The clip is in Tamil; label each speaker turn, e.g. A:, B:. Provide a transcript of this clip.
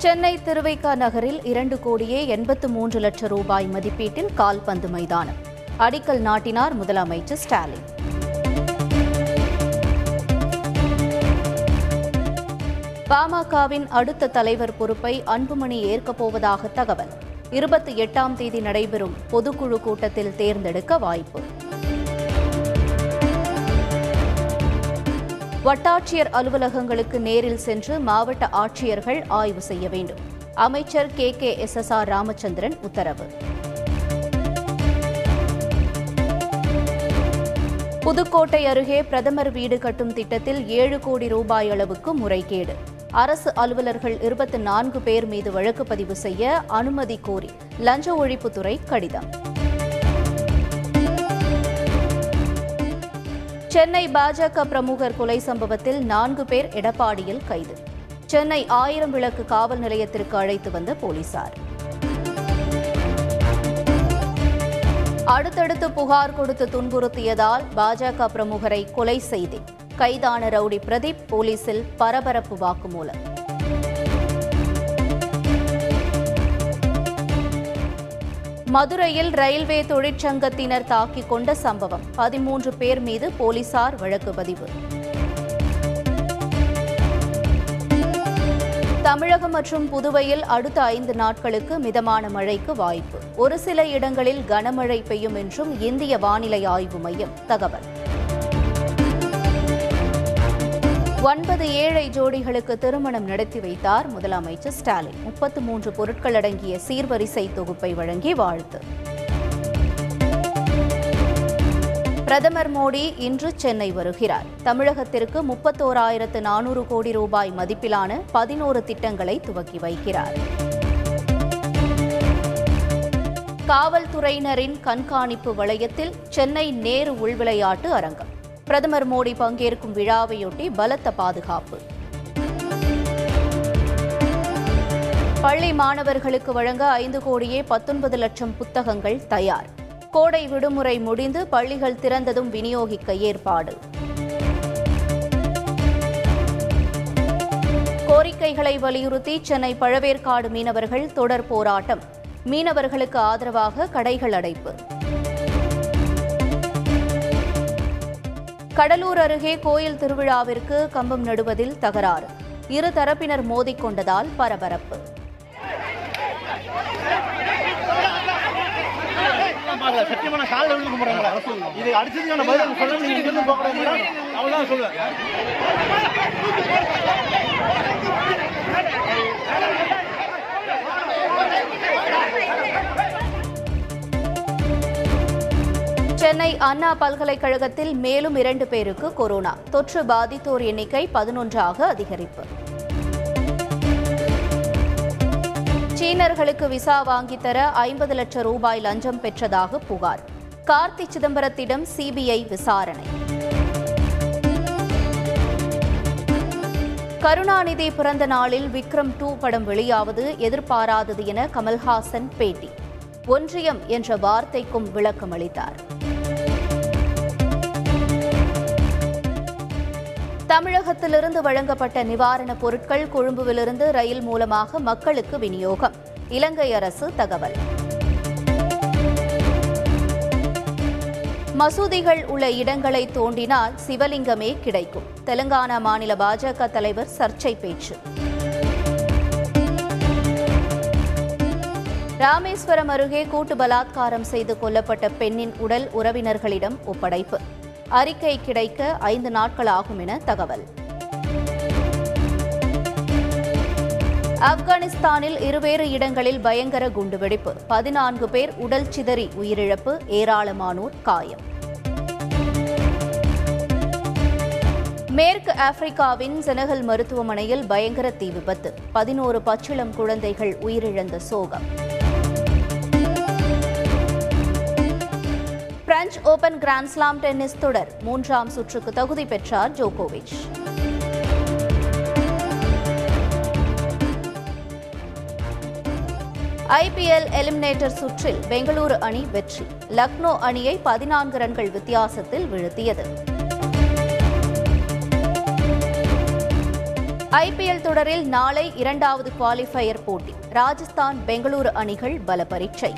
A: சென்னை திருவைக்கா நகரில் இரண்டு கோடியே எண்பத்து மூன்று லட்சம் ரூபாய் மதிப்பீட்டில் கால்பந்து மைதானம். அடிக்கல் நாட்டினார் முதலமைச்சர் ஸ்டாலின். பாமகவின் அடுத்த தலைவர் பொறுப்பை அன்புமணி ஏற்கப் போவதாக தகவல். இருபத்தி எட்டாம் தேதி நடைபெறும் பொதுக்குழு கூட்டத்தில் தேர்ந்தெடுக்க வாய்ப்பு. வட்டாட்சியர் அலுவலகங்களுக்கு நேரில் சென்று மாவட்ட ஆட்சியர்கள் ஆய்வு செய்ய வேண்டும். அமைச்சர் K. K. S. S. R. Ramachandran உத்தரவு. புதுக்கோட்டை அருகே பிரதமர் வீடு கட்டும் திட்டத்தில் ஏழு கோடி ரூபாய் அளவுக்கு முறைகேடு. அரசு அலுவலர்கள் இருபத்தி நான்கு பேர் மீது வழக்கு பதிவு செய்ய அனுமதி கோரி லஞ்ச ஒழிப்புத்துறை கடிதம். சென்னை பாஜக பிரமுகர் கொலை சம்பவத்தில் நான்கு பேர் எடப்பாடியில் கைது. சென்னை ஆயிரம் விளக்கு காவல் நிலையத்திற்கு அழைத்து வந்த போலீசார். அடுத்தடுத்து புகார் கொடுத்து துன்புறுத்தியதால் பாஜக பிரமுகரை கொலை செய்தேன் கைதான ரவுடி பிரதீப் போலீசில் பரபரப்பு வாக்குமூலம். மதுரையில் ரயில்வே தொழிற்சங்கத்தினர் தாக்கிக் கொண்ட சம்பவம். பதிமூன்று பேர் மீது போலீசார் வழக்கு பதிவு. தமிழகம் மற்றும் புதுவையில் அடுத்த ஐந்து நாட்களுக்கு மிதமான மழைக்கு வாய்ப்பு. ஒரு சில இடங்களில் கனமழை பெய்யும் என்றும் இந்திய வானிலை ஆய்வு மையம் தகவல். ஒன்பது ஏழை ஜோடிகளுக்கு திருமணம் நடத்தி வைத்தார் முதலமைச்சர் ஸ்டாலின். முப்பத்து மூன்று பொருட்கள் அடங்கிய சீர்வரிசை தொகுப்பை வழங்கி வாழ்த்து. பிரதமர் மோடி இன்று சென்னை வருகிறார். தமிழகத்திற்கு முப்பத்தோராயிரத்து நானூறு கோடி ரூபாய் மதிப்பிலான பதினோரு திட்டங்களை துவக்கி வைக்கிறார். காவல்துறையினரின் கண்காணிப்பு வளையத்தில் சென்னை நேரு உள்விளையாட்டு அரங்கம். பிரதமர் மோடி பங்கேற்கும் விழாவையொட்டி பலத்த பாதுகாப்பு. பள்ளி மாணவர்களுக்கு வழங்க ஐந்து கோடியே பத்தொன்பது லட்சம் புத்தகங்கள் தயார். கோடை விடுமுறை முடிந்து பள்ளிகள் திறந்ததும் விநியோகிக்க ஏற்பாடு. கோரிக்கைகளை வலியுறுத்தி சென்னை பழவேற்காடு மீனவர்கள் தொடர் போராட்டம். மீனவர்களுக்கு ஆதரவாக கடைகள் அடைப்பு. கடலூர் அருகே கோயில் திருவிழாவிற்கு கம்பம் நடுவதில் தகராறு. இரு தரப்பினர் மோதிக்கொண்டதால் பரபரப்பு.
B: சத்தியமான காலில் விழுந்து கும்பிட்றாங்களா? இது அடிச்சதுக்கான பதில் சொல்ல நீங்க இங்கிருந்து போக கூடாது அவ்வளவுதான் சொல்லுவேன்
A: சென்னை அண்ணா பல்கலைக்கழகத்தில் மேலும் இரண்டு பேருக்கு கொரோனா. தொற்று பாதித்தோர் எண்ணிக்கை பதினொன்றாக அதிகரிப்பு. சீனர்களுக்கு விசா வாங்கித்தர ஐம்பது லட்சம் ரூபாய் லஞ்சம் பெற்றதாக புகார். கார்த்தி சிதம்பரத்திடம் சிபிஐ விசாரணை. கருணாநிதி பிறந்த நாளில் விக்ரம் டூ படம் வெளியாவது எதிர்பாராதது என கமல்ஹாசன் பேட்டி. ஒன்றியம் என்ற வார்த்தைக்கும் விளக்கம் அளித்தார் தமிழகத்திலிருந்து வழங்கப்பட்ட நிவாரணப் பொருட்கள் கொழும்புவிலிருந்து ரயில் மூலமாக மக்களுக்கு விநியோகம். இலங்கை அரசு தகவல். மசூதிகள் உள்ள இடங்களை தோண்டினால் சிவலிங்கமே கிடைக்கும். தெலுங்கானா மாநில பாஜக தலைவர் சர்ச்சை பேச்சு. ராமேஸ்வரம் அருகே கூட்டு பலாத்காரம் செய்து கொல்லப்பட்ட பெண்ணின் உடல் உறவினர்களிடம் ஒப்படைப்பு. அறிக்கை கிடைக்க ஐந்து நாட்கள் ஆகும் என தகவல். ஆப்கானிஸ்தானில் இருவேறு இடங்களில் பயங்கர குண்டுவெடிப்பு. பதினான்கு பேர் உடல் சிதறி உயிரிழப்பு ஏராளமானோர் காயம். மேற்கு ஆப்பிரிக்காவின் செனகல் மருத்துவமனையில் பயங்கர தீ விபத்து. பதினோரு பச்சிளம் குழந்தைகள் உயிரிழந்த சோகம். பிரெஞ்ச் ஓபன் கிராண்ட்ஸ்லாம் டென்னிஸ் தொடர். மூன்றாம் சுற்றுக்கு தகுதி பெற்றார் ஜோகோவிச். ஐபிஎல் எலிமினேட்டர் சுற்றில் பெங்களூரு அணி வெற்றி. லக்னோ அணியை பதினான்கு ரன்கள் வித்தியாசத்தில் வீழ்த்தியது. ஐபிஎல் தொடரில் நாளை இரண்டாவது குவாலிஃபயர் போட்டி. ராஜஸ்தான் பெங்களூரு அணிகள் பல பரீட்சை